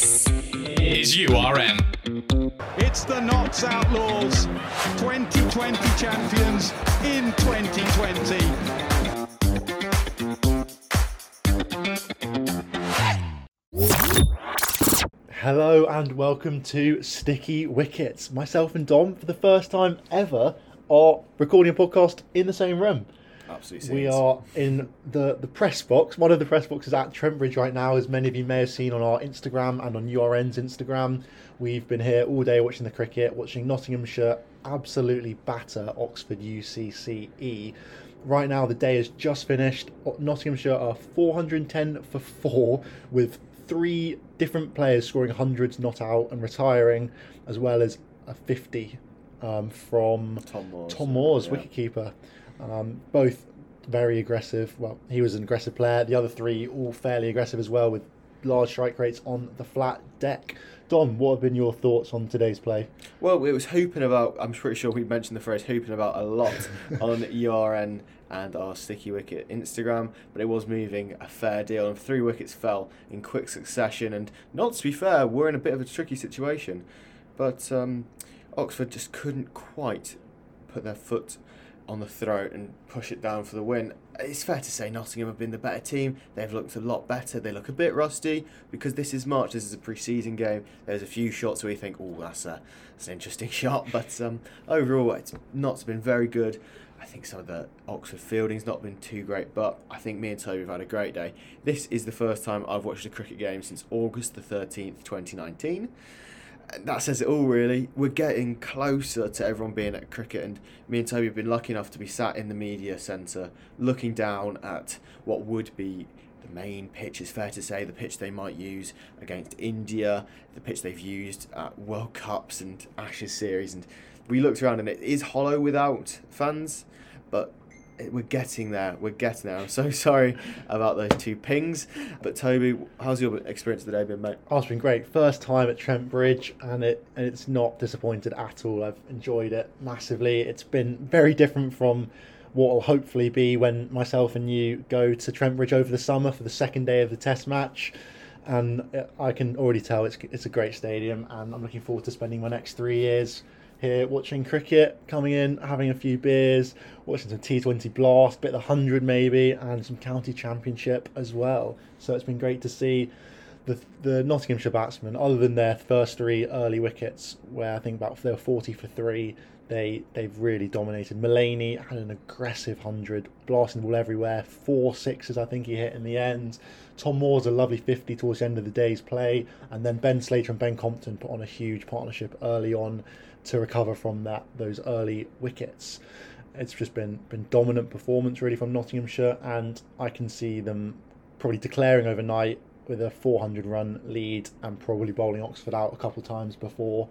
This is URN. It's the Notts Outlaws, 2020 champions in 2020. Hello and welcome to Sticky Wickets. Myself and Dom, for the first time ever, are recording a podcast in the same room. Absolutely. We are in the, the press box. One of the press boxes at Trent Bridge right now, as many of you may have seen on our Instagram and on URN's Instagram. We've been here all day watching the cricket, watching Nottinghamshire absolutely batter Oxford UCCE. Right now, the day has just finished. Nottinghamshire are 410 for four, with three different players scoring hundreds not out and retiring, as well as a 50 um, from Tom Moores. Tom Moores, Yeah. wicketkeeper. Um, both very aggressive. Well, he was an aggressive player. The other three all fairly aggressive as well, with large strike rates on the flat deck. Dom, what have been your thoughts on today's play? Well, it was hooping about. I'm pretty sure we mentioned the phrase hooping about a lot on URN and our Sticky Wicket Instagram, but it was moving a fair deal, and three wickets fell in quick succession. And not to be fair, we're in a bit of a tricky situation, but um, Oxford just couldn't quite put their foot on the throat and push it down for the win. It's fair to say Nottingham have been the better team. They've looked a lot better. They look a bit rusty because this is March. This is a pre-season game. There's a few shots where you think, "Oh, that's a that's an interesting shot," but um, overall, it's not been very good. I think some of the Oxford fielding's not been too great, but I think me and Toby have had a great day. This is the first time I've watched a cricket game since August the 13th, 2019 that says it all really. We're getting closer to everyone being at cricket, and me and Toby have been lucky enough to be sat in the media centre looking down at what would be the main pitch, is fair to say, the pitch they might use against India, the pitch they've used at World Cups and Ashes series. And we looked around, and it is hollow without fans, but we're getting there. We're getting there. I'm so sorry about those two pings. But Toby, how's your experience of the day been, mate? Oh, it's been great. First time at Trent Bridge, and it and it's not disappointed at all. I've enjoyed it massively. It's been very different from what will hopefully be when myself and you go to Trent Bridge over the summer for the second day of the Test match. And uh, I can already tell it's it's a great stadium, and I'm looking forward to spending my next three years here watching cricket, coming in, having a few beers, watching some T20 Blast, bit of the 100 maybe, and some county championship as well. So it's been great to see the the Nottinghamshire batsmen, other than their first three early wickets, where I think about they were 40 for three, they they've really dominated. Mullaney had an aggressive hundred, blasting the ball everywhere. Four sixes, I think he hit in the end. Tom Moores a lovely 50 towards the end of the day's play, and then Ben Slater and Ben Compton put on a huge partnership early on to recover from that those early wickets. It's just been been dominant performance really from Nottinghamshire, and I can see them probably declaring overnight with a 400 run lead and probably bowling Oxford out a couple of times before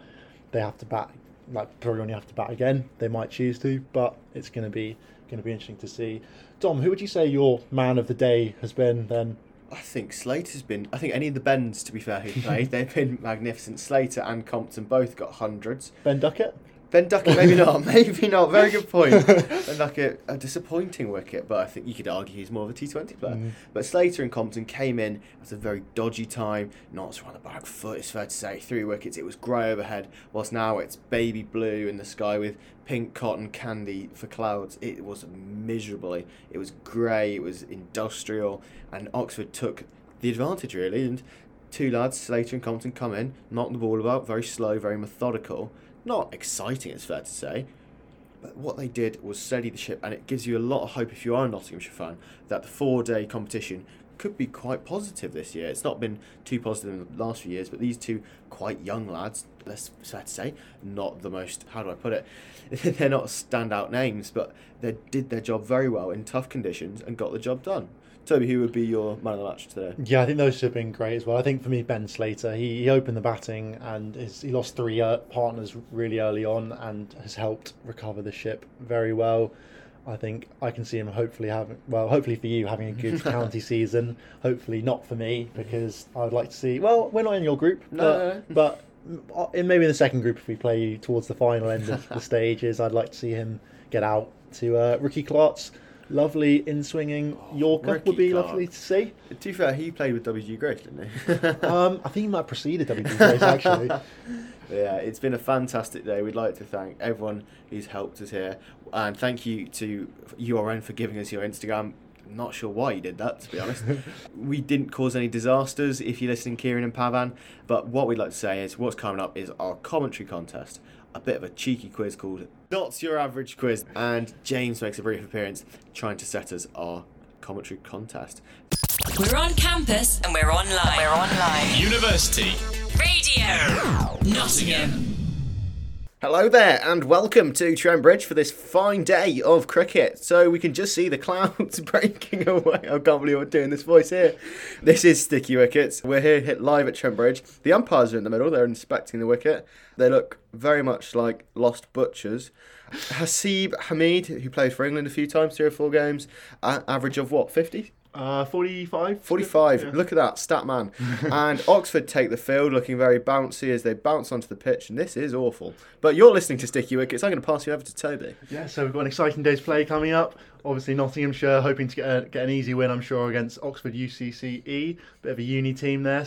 they have to bat. Like probably only have to bat again. They might choose to, but it's going to be going to be interesting to see. Dom, who would you say your man of the day has been then? I think Slater's been. I think any of the Bens, to be fair, who played, they've been magnificent. Slater and Compton both got hundreds. Ben Duckett. Ben Duckett, maybe not, maybe not. Very good point. Ben Duckett, a disappointing wicket, but I think you could argue he's more of a T20 player. Mm. But Slater and Compton came in at a very dodgy time. Notts were on the back foot, it's fair to say. Three wickets, it was grey overhead, whilst now it's baby blue in the sky with pink cotton candy for clouds. It was miserably. It was grey, it was industrial, and Oxford took the advantage really. And two lads, Slater and Compton, come in, knock the ball about, very slow, very methodical. Not exciting, it's fair to say. But what they did was steady the ship, and it gives you a lot of hope if you are a Nottinghamshire fan that the four day competition could be quite positive this year. It's not been too positive in the last few years, but these two quite young lads, let's fair to say, not the most, how do I put it? They're not standout names, but they did their job very well in tough conditions and got the job done. Toby, who would be your man of the match today? Yeah, I think those should have been great as well. I think for me, Ben Slater, he, he opened the batting and his, he lost three uh, partners really early on and has helped recover the ship very well. I think I can see him hopefully having, well, hopefully for you, having a good county season. Hopefully not for me because I would like to see, well, we're not in your group, No, but, but in maybe in the second group if we play towards the final end of the stages, I'd like to see him get out to uh, Rikki Clarke's lovely in swinging Yorker Rikki would be lovely to see. To be fair, he played with WG Grace, didn't he? Um, I think he might have preceded WD Grace actually. Yeah, it's been a fantastic day. We'd like to thank everyone who's helped us here, and thank you to URN for giving us your Instagram. Not sure why you did that, to be honest. we didn't cause any disasters if you're listening, Kieran and Pavan. But what we'd like to say is what's coming up is our commentary contest, a bit of a cheeky quiz called Not Your Average Quiz, and James makes a brief appearance trying to set us our commentary contest. We're on campus and we're online. We're online. University. Radio. Nottingham. Hello there, and welcome to Trent Bridge for this fine day of cricket. So we can just see the clouds breaking away. I can't believe I'm doing this voice here. This is Sticky Wickets. We're here hit live at Trent Bridge. The umpires are in the middle. They're inspecting the wicket. They look very much like lost butchers. Haseeb Hameed, who played for England a few times, three or four games, average of what, 50? Uh, 45? 45. Yeah. Look at that, stat man. and Oxford take the field looking very bouncy as they bounce onto the pitch, and this is awful. But you're listening to Sticky Wickets. I'm going to pass you over to Toby. Yeah, so we've got an exciting day's play coming up. Obviously, Nottinghamshire hoping to get, a, get an easy win, I'm sure, against Oxford UCCE. Bit of a uni team there.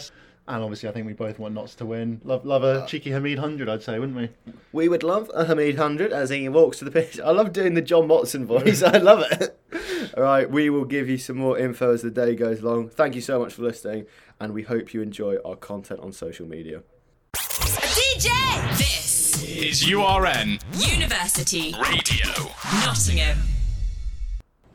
And obviously, I think we both want Notts to win. Love, love a uh, cheeky Hameed 100, I'd say, wouldn't we? We would love a Hameed 100 as he walks to the pitch. I love doing the John Watson voice. I love it. All right, we will give you some more info as the day goes along. Thank you so much for listening, and we hope you enjoy our content on social media. DJ. This. Is URN University. Radio. Nottingham.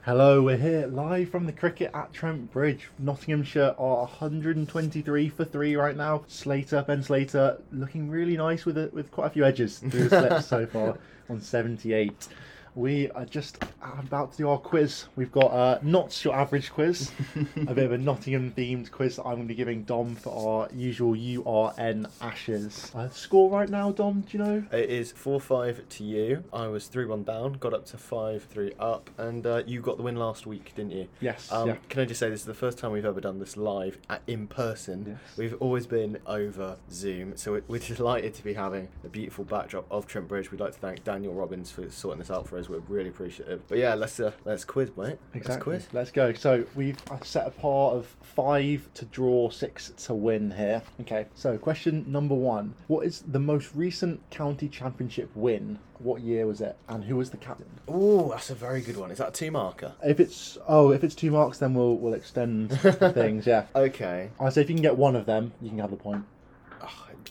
Hello, we're here live from the cricket at Trent Bridge. Nottinghamshire are 123 for three right now. Slater, Ben Slater, looking really nice with a, with quite a few edges through the slips so far on 78. We are just about to do our quiz. We've got uh, not your average quiz, a bit of a Nottingham themed quiz that I'm going to be giving Dom for our usual URN Ashes. Uh, score right now, Dom, do you know? It is 4 5 to you. I was 3 1 down, got up to 5 3 up, and uh, you got the win last week, didn't you? Yes, Um, yeah. Can I just say this is the first time we've ever done this live at, in person? Yes. We've always been over Zoom, so we're, we're delighted to be having the beautiful backdrop of Trent Bridge. We'd like to thank Daniel Robbins for sorting this out for us. We're really appreciative. But yeah, let's uh, let's quiz, mate. Let's quiz. Let's go. So we've set a par of five to draw, six to win here. Okay. So question number one: What is the most recent county championship win? What year was it? And who was the captain? Oh, that's a very good one. Is that a two marker? If it's oh, if it's two marks, then we'll we'll extend things. Yeah. Okay. I say if you can get one of them, you can have the point.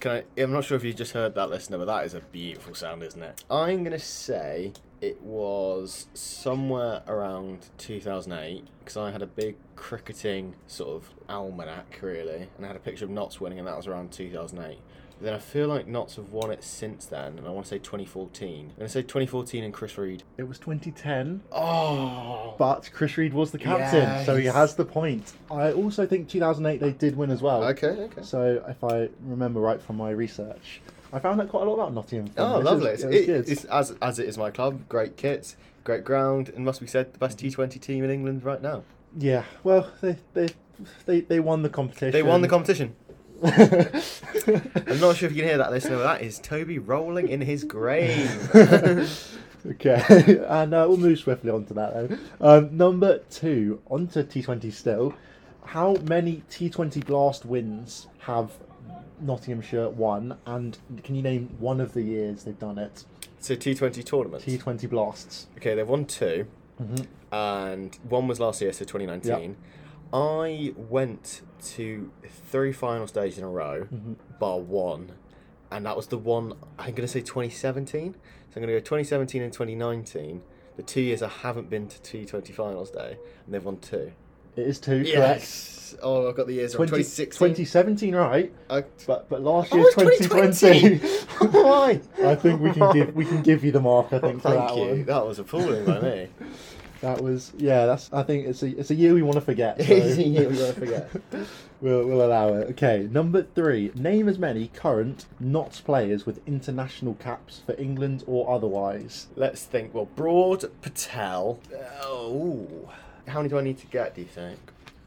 Can I? I'm not sure if you just heard that, listener, but that is a beautiful sound, isn't it? I'm gonna say it was somewhere around 2008 because I had a big cricketing sort of almanac, really, and I had a picture of Notts winning, and that was around 2008. But then I feel like Notts have won it since then, and I want to say 2014. I'm gonna say 2014 and Chris Read. It was 2010, Oh, but Chris Read was the captain, so he has the point. I also think 2008 they did win as well. okay, okay. So if I remember right from my research, I found out quite a lot about Nottingham. Oh, lovely! is- It's, it it's as as it is my club. Great kits, great ground, and must be said the best T20 team in England right now. Yeah, well, they they they, they won the competition. They won the competition. I'm not sure if you can hear that, listener, that is Toby rolling in his grave. okay, and uh, we'll move swiftly on to that. Then. Um, number two, on to T20 still. How many T20 Blast wins have Nottinghamshire won? And can you name one of the years they've done it? so T20 tournaments. T20 Blasts. Okay, they've won 2 Mhm. and one was last year, so 2019. I went to three final stages in a row, Mm-hmm. bar one, and that was the one I'm going to say 2017. So I'm going to go 2017 and 2019. The two years I haven't been to T20 finals day, and they've won two. It is two, correct. Oh, I've got the years wrong. 20, 2016. 2017, right? I- But but last Oh, year's it's 2020. Why? I think we can give we can give you the mark. I think for Thank that you. one. That was appalling by me. That was yeah. That's I think it's a it's a year we want to forget. so It's a year we want to forget. We'll we'll allow it. Okay, number three. Name as many current Notts players with international caps for England or otherwise. Let's think. Well, Broad Patel. Oh, how many do I need to get? Do you think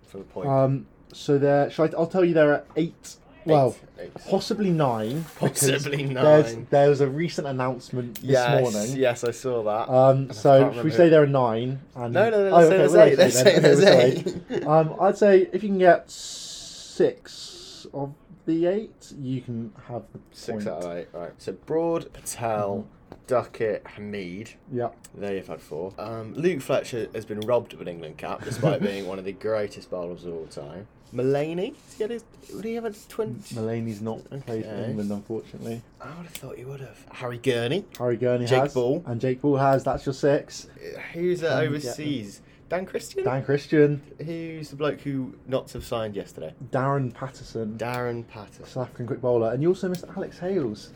for the point? Um. So there. Shall I, I'll tell you there are eight Well, Eight. Possibly nine. Possibly There's, nine. there was a recent announcement this yes, morning. yes, yes, I saw that. Um, so should we say there are nine? And... No, no, no, Oh, let's say okay, there's well, eight, let's say Okay, there's eight. um, I'd say if you can get six of the eight, you can have the Six point. out of eight. Right. So Broad, Patel, Duckett, Hameed. Yeah. There you've had four. Um, Luke Fletcher has been robbed of an England cap despite being one of the greatest bowlers of all time. Mullaney? Has he his, would he have a twin? Mullaney's not played for England, unfortunately. I would have thought he would have. Harry Gurney. Harry Gurney Jake has. Ball. And Jake Ball has. That's your six. Who's that get overseas? Dan Christian? Dan Christian. Who's the bloke who not have signed yesterday? Darren Paterson. Darren Paterson. South African quick bowler. And you also missed Alex Hales.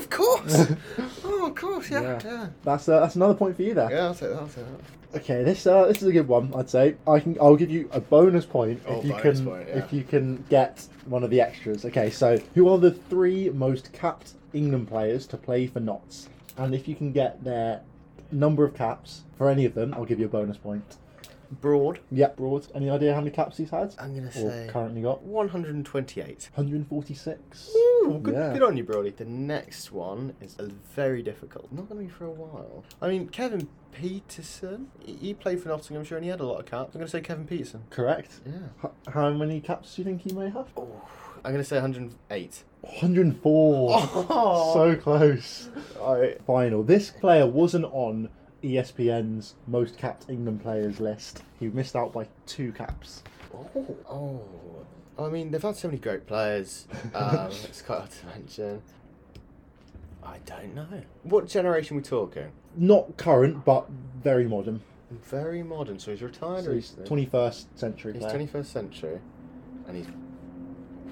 Of course. oh, of course. Yeah, Yeah. yeah. That's uh, that's another point for you there. Yeah, I'll take that. I'll take that. Okay, this uh, this is a good one. I'd say I can. I'll give you a bonus point Oh, if you can point, yeah. if you can get one of the extras. Okay, so who are the three most capped England players to play for Notts? And if you can get their number of caps for any of them, I'll give you a bonus point. Broad. Yep, Broad. Any idea how many caps he's had? I'm gonna or say currently got 128. 146. Ooh, good, Yeah. good on you, Brody. The next one is a very difficult. Not going to be for a while. I mean, Kevin Pietersen. He he played for Nottinghamshire and he had a lot of caps. I'm going to say Kevin Pietersen. Correct. Yeah. H- how many caps do you think he may have? Oh, I'm going to say 108. 104. Oh. So close. Alright. final. This player wasn't on ESPN's most capped England players list. He missed out by two caps. Oh. oh. I mean, they've had so many great players. Um, it's quite hard to mention. I don't know. What generation we talking? Not current, but very modern. Very modern. So he's retired So he's. 21st century He's 21st century, and he's.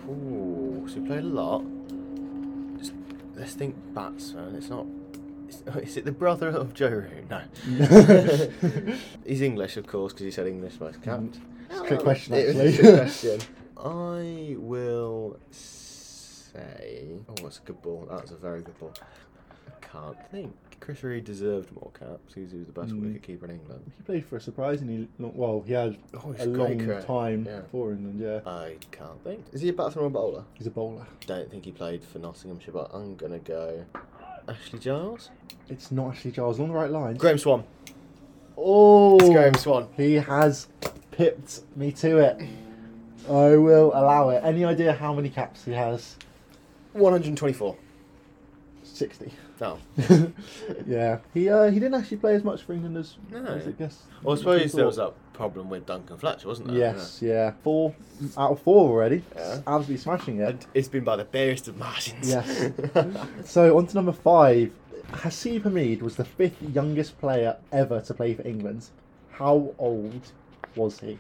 Ooh, so he played a lot. Just, let's think batsman. It's not. Is, is it the brother of Joe Root? No. he's English, of course, because he said English most capped. It's a good question, It was a actually. good question. I will say. Oh, that's a good ball. That's a very good ball. I can't think. Chris Read deserved more caps. He was, he was the best Mm. wicketkeeper in England. He played for a surprisingly long. Well, he had Oh, a long time Yeah. for England. Yeah, I can't think. Is he a batsman or a bowler? he's a bowler. Don't think he played for Nottinghamshire, but I'm gonna go. Ashley Giles? It's not Ashley Giles on the right line. Graeme Swann. Oh, It's Graeme Swann. he has pipped me to it. I will allow it. Any idea how many caps he has? 124. 60. No. yeah, he uh, he didn't actually play as much for England as, No. as I guess. Well, I suppose thought. was that problem with Duncan Fletcher, wasn't there? Yes, yeah. Four out of four already. Yeah. Absolutely smashing it. And it's been by the barest of margins. Yes. so on to number five. Haseeb Hameed was the fifth youngest player ever to play for England. How old was he?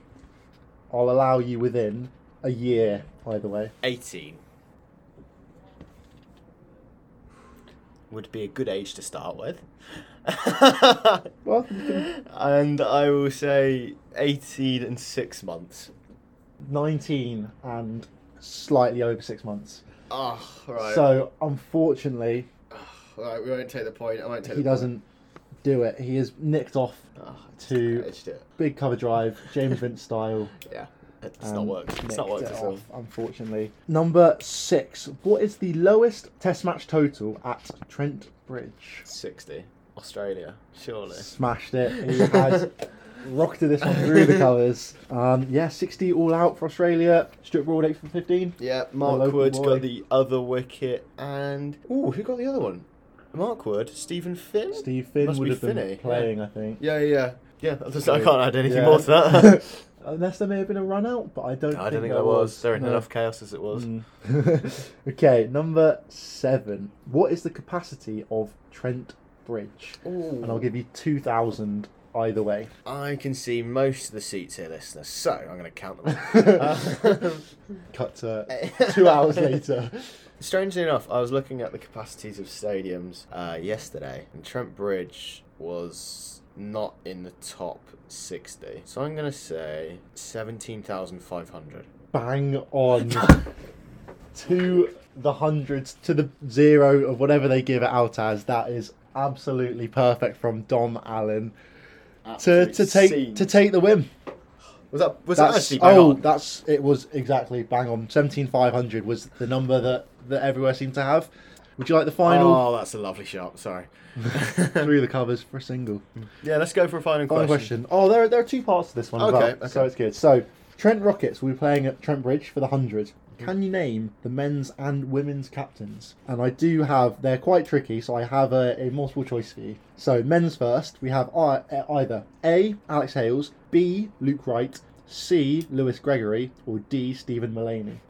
I'll allow you within a year, by the way. 18. Would be a good age to start with. Well, and I will say 18 and 6 months. 19 and slightly over six months. Oh, right. So unfortunately, ah, Right, we won't take the point. I won't take he doesn't do it. He is nicked off. Oh, to big cover drive, James Vince style. Yeah. It's not and worked. It's not worked it at all. off, unfortunately. Number six. What is the lowest Test match total at Trent Bridge? 60. Australia, surely. Smashed it. He has rocketed this one through the colours. Um, yeah, 60 all out for Australia. Stuart Broad 8 for 15. Yeah, Mark Wood's got the other wicket, and ooh, who got the other one? Mark Wood, Steven Finn. Steve Finn Must would be have been Finney, playing, I think. Yeah, yeah, yeah. I just- I can't add anything Yeah. more to that. Unless there may have been a run out, but I don't. I don't think there there was. There ain't No. enough chaos as it was. Mm. okay, number seven. What is the capacity of Trent Bridge? And I'll give you two thousand either way. I can see most of the seats here, listeners. So I'm going to count them. Cut to two hours later. Strangely enough, I was looking at the capacities of stadiums uh, yesterday, and Trent Bridge was not in the top 60. So I'm going to say 17,500. Bang on to the hundreds to the zero of whatever they give it out as. That is absolutely perfect from Dom Allen to to take to take the win. Was that was that actually bang oh, on? that's it was exactly bang on. Seventeen five hundred was the number that that everywhere seemed to have. Would you like the final Oh, that's a lovely shot. Sorry. through the covers for a single? Yeah, let's go for a final, Final question. Oh, there, there are two parts to this one as Okay, well, okay. so it's good. So, Trent Rockets will be playing at Trent Bridge for the 100. Can you name the men's and women's captains? And I do have, they're quite tricky, so I have a, a multiple choice for you. So, men's first, we have I- uh, either A. Alex Hales, B. Luke Wright, C. Lewis Gregory, or D. Steven Mullaney.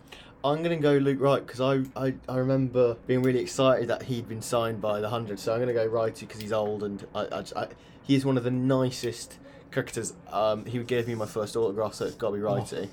I'm gonna go Luke Wright because I, I I remember being really excited that he'd been signed by the hundred. So I'm gonna go Righty because he's old and I, I, I he is one of the nicest cricketers. Um, he gave me my first autograph, so it's got to be Righty.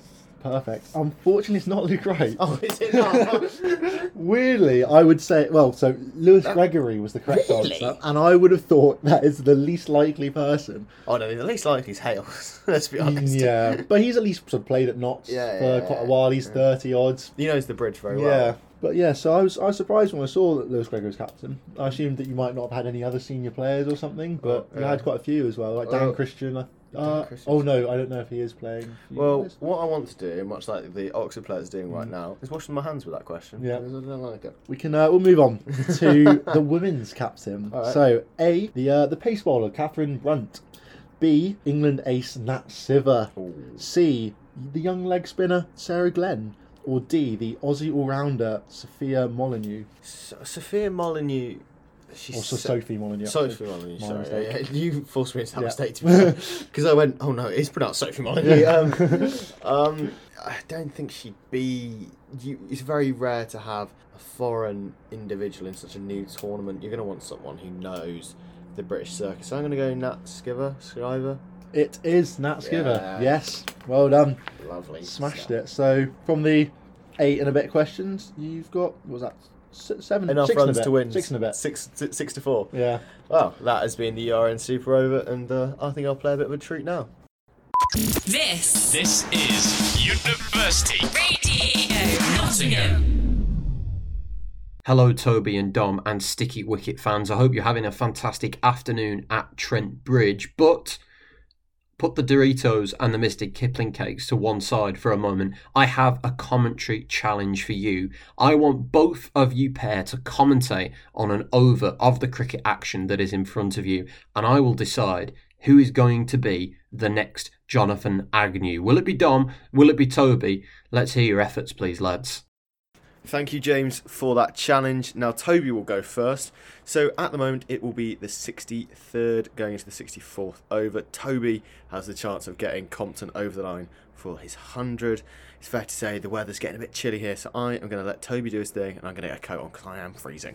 Perfect. Unfortunately, it's not Luke Wright. Oh, is it not? Weirdly, I would say, well, so Lewis Gregory was the correct Really? answer, and I would have thought that is the least likely person. oh no, the least likely is Hales. Let's be honest. Mm, yeah, but he's at least sort of played at Notts Yeah, for yeah, quite a while. He's thirty odds. He knows the bridge very well. Yeah, but yeah. So I was I was surprised when I saw that Lewis Gregory was captain. I assumed that you might not have had any other senior players or something, but Oh, you had quite a few as well, like Dan Oh. Christian. I- Uh, oh no, I don't know if he is playing. Well, players. what I want to do, much like the Oxford players are doing right now, is washing my hands with that question. Mm. Yeah. I don't like it. We can uh, we'll move on to the women's captain. All right. So A the uh, the pace bowler Catherine Brunt, B England ace Nat Sciver, C the young leg spinner Sarah Glenn, or D the Aussie all rounder Sophia Molineux So, Sophia Molineux. She's or so so- Sophie Molineux. Sophie Molineux, sorry. Yeah, yeah, you forced me into that Yeah. mistake to Because I went, oh no, it's pronounced Sophie Molineux. Um, um, I don't think she'd be. You, it's very rare to have a foreign individual in such a new tournament. You're going to want someone who knows the British circuit. So I'm going to go Nat Sciver, Scriver. It is Nat Sciver. Yeah. Yes, well done. Lovely. Smashed stuff. it. So from the eight and a bit questions, you've got what was that S- seven? Enough six and a runs to win. Six and a bit. Six, six, six to four. Yeah. Well, that has been the URN Super Over, and uh, I think I'll play a bit of a treat now. This This is University Radio Nottingham. Hello, Toby and Dom and Sticky Wicket fans. I hope you're having a fantastic afternoon at Trent Bridge. But put the Doritos and the Mr Kipling cakes to one side for a moment. I have a commentary challenge for you. I want both of you pair to commentate on an over of the cricket action that is in front of you, and I will decide who is going to be the next Jonathan Agnew. Will it be Dom? Will it be Toby? Let's hear your efforts, please, lads. Thank you, James, for that challenge. Now, Toby will go first. So, at the moment, it will be the 63rd going into the 64th over. Toby has the chance of getting Compton over the line for his 100. It's fair to say the weather's getting a bit chilly here, so I am going to let Toby do his thing and I'm going to get a coat on because I am freezing.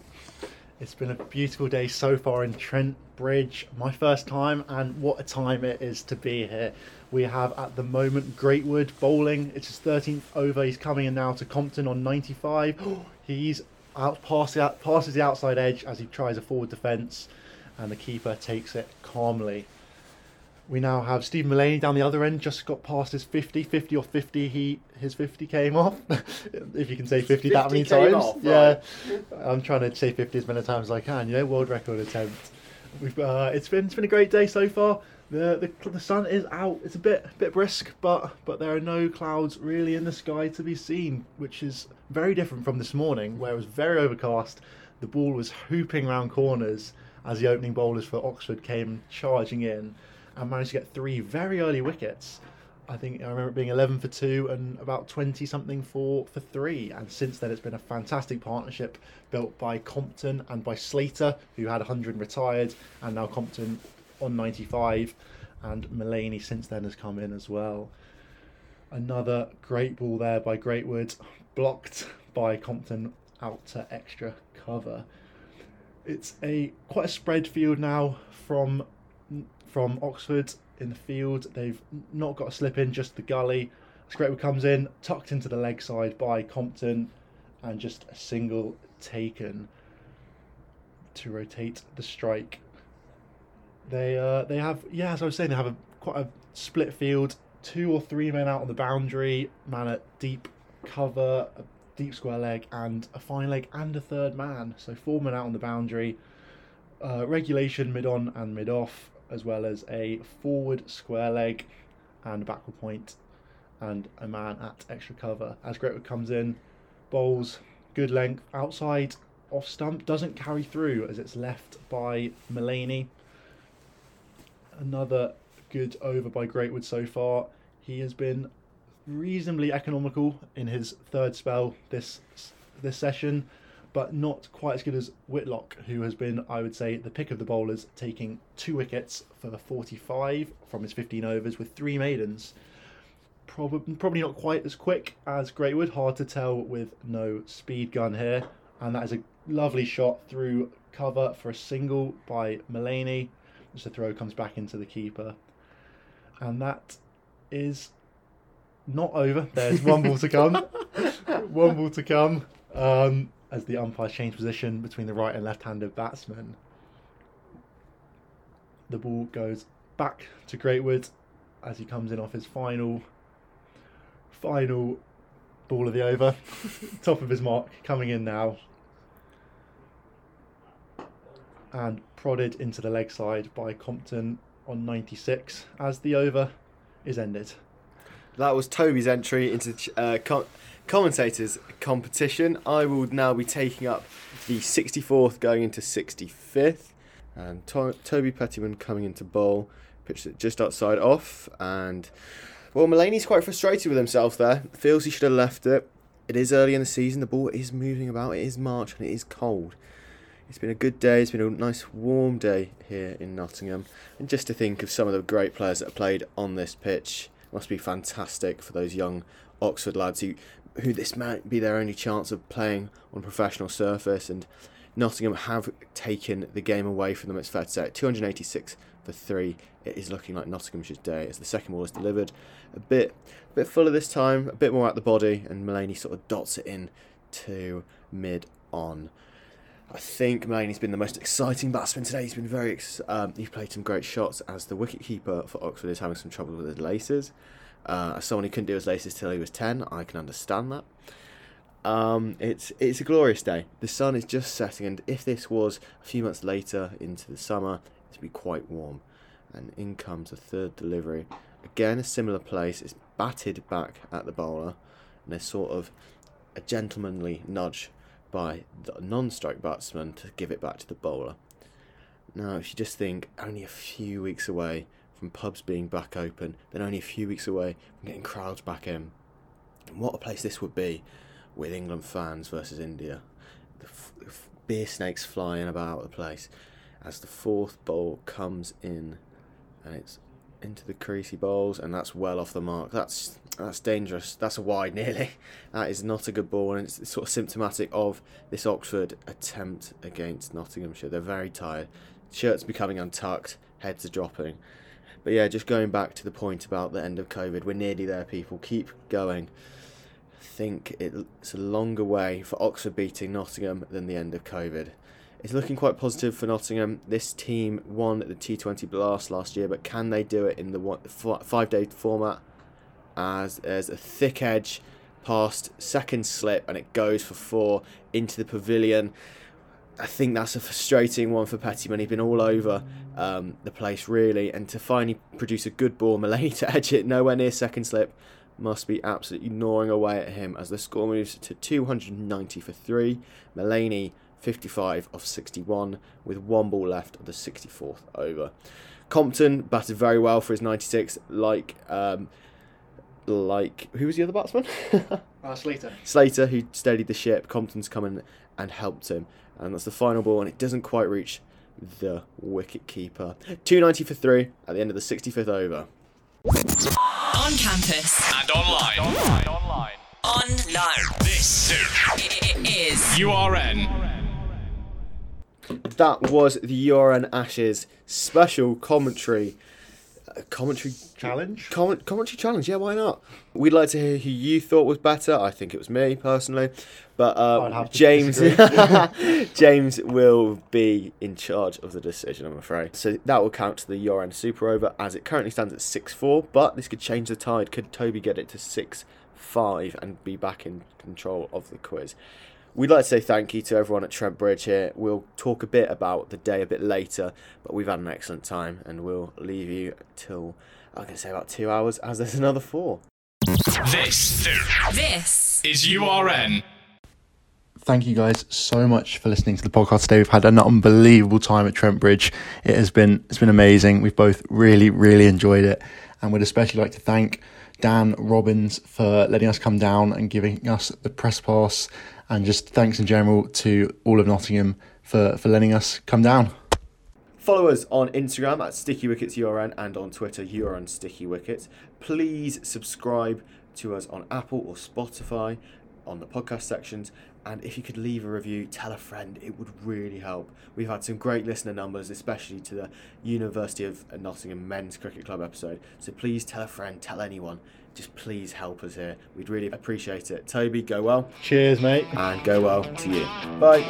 It's been a beautiful day so far in Trent Bridge. My first time, and what a time it is to be here. We have at the moment Greatwood bowling. It's his 13th over. He's coming in now to Compton on 95. He's out past the, passes the outside edge as he tries a forward defence, and the keeper takes it calmly. We now have Steve Mullaney down the other end, just got past his 50, 50 or 50. He his 50 came off. if you can say 50, that many times, off, yeah. I'm trying to say 50 as many times as I can. You know, world record attempt. We've uh, it's been it's been a great day so far. The, the the sun is out. It's a bit bit brisk, but but there are no clouds really in the sky to be seen, which is very different from this morning, where it was very overcast. The ball was hooping round corners as the opening bowlers for Oxford came charging in and managed to get three very early wickets. I think I remember it being 11 for two and about 20 something for, for three. And since then, it's been a fantastic partnership built by Compton and by Slater, who had 100 and retired, and now Compton on 95. And Mullaney since then has come in as well. Another great ball there by Greatwood, blocked by Compton out to extra cover. It's a quite a spread field now from from Oxford in the field. They've not got a slip in, just the gully. Greatwood comes in, tucked into the leg side by Compton, and just a single taken to rotate the strike. They uh, they have yeah, as I was saying, they have a quite a split field. Two or three men out on the boundary, man at deep cover, a deep square leg, and a fine leg, and a third man. So four men out on the boundary. Uh, regulation mid on and mid off, as well as a forward square leg and a backward point and a man at extra cover. As Greatwood comes in, bowls, good length, outside, off stump, doesn't carry through as it's left by Mullaney. Another good over by Greatwood so far. He has been reasonably economical in his third spell this this session, but not quite as good as Whitlock, who has been, I would say, the pick of the bowlers, taking two wickets for 45 from his 15 overs with three maidens. Probably, probably not quite as quick as Greatwood, hard to tell with no speed gun here. And that is a lovely shot through cover for a single by Mullaney. As the throw comes back into the keeper. And that is not over. There's one ball to come. one ball to come. Um, as the umpires change position between the right and left-handed batsmen. The ball goes back to Greatwood as he comes in off his final, final ball of the over, top of his mark, coming in now, and prodded into the leg side by Compton on 96 as the over is ended. That was Toby's entry into uh, com- commentators competition. I will now be taking up the 64th, going into 65th, and to- Toby Pettman coming into bowl, pitched it just outside off, and well, Mullaney's quite frustrated with himself there. Feels he should have left it. It is early in the season. The ball is moving about. It is March and it is cold. It's been a good day. It's been a nice warm day here in Nottingham, and just to think of some of the great players that have played on this pitch must be fantastic for those young Oxford lads who, who this might be their only chance of playing on professional surface. And Nottingham have taken the game away from them. It's fair to say, 286 for three. It is looking like Nottinghamshire's day as the second ball is delivered. A bit, a bit fuller this time, a bit more at the body, and Mullaney sort of dots it in to mid on. I think Mullaney's been the most exciting batsman today. He's been very, ex- um, he's played some great shots as the wicketkeeper for Oxford is having some trouble with his laces. Uh, as someone who couldn't do his laces till he was ten, I can understand that. Um, it's it's a glorious day. The sun is just setting, and if this was a few months later into the summer, it'd be quite warm. And in comes a third delivery. Again, a similar place. It's batted back at the bowler, and there's sort of a gentlemanly nudge by the non-strike batsman to give it back to the bowler. Now, if you just think only a few weeks away from pubs being back open, then only a few weeks away from getting crowds back in, what a place this would be with England fans versus India. The f- f- beer snakes flying about the place as the fourth ball comes in, and it's into the creasy bowls, and that's well off the mark. That's that's dangerous. That's a wide nearly. That is not a good ball, and it's sort of symptomatic of this Oxford attempt against Nottinghamshire. They're very tired. Shirts becoming untucked, heads are dropping. But yeah, just going back to the point about the end of COVID, we're nearly there, people. Keep going. I think it's a longer way for Oxford beating Nottingham than the end of COVID. It's looking quite positive for Nottingham. This team won the T20 Blast last year, but can they do it in the five day format? As there's a thick edge past second slip and it goes for four into the pavilion. I think that's a frustrating one for Pettman. He's been all over um, the place really, and to finally produce a good ball, Mullaney to edge it nowhere near second slip must be absolutely gnawing away at him as the score moves to 290 for three. Mullaney 55 of 61 with one ball left of the 64th over. Compton batted very well for his 96, like um, like who was the other batsman? Uh, Slater. Slater, who steadied the ship. Compton's come in and helped him, and that's the final ball, and it doesn't quite reach the wicket keeper. 290 for three at the end of the 65th over. On campus. And online. Online. Online. Online. This It is. URN. That was the URN Ashes special commentary. Uh, commentary Challenge? Comment, commentary challenge, yeah, why not? We'd like to hear who you thought was better. I think it was me personally, but um, James. James will be in charge of the decision. I'm afraid. So that will count to the URN Super Over as it currently stands at six four. But this could change the tide. Could Toby get it to six five and be back in control of the quiz? We'd like to say thank you to everyone at Trent Bridge here. We'll talk a bit about the day a bit later, but we've had an excellent time and we'll leave you till I'm going to say about two hours as there's another four. This This is URN. Thank you guys so much for listening to the podcast today. We've had an unbelievable time at Trent Bridge. It has been it's been amazing. We've both really really enjoyed it, and we'd especially like to thank Dan Robbins for letting us come down and giving us the press pass, and just thanks in general to all of Nottingham for for letting us come down. Follow us on Instagram at Sticky Wickets URN and on Twitter URN Sticky Wickets. Please subscribe to us on Apple or Spotify on the podcast sections. And if you could leave a review, tell a friend, it would really help. We've had some great listener numbers, especially to the University of Nottingham Men's Cricket Club episode. So please tell a friend, tell anyone just please help us here. We'd really appreciate it. Toby, go well. Cheers, mate. And go well to you. Bye.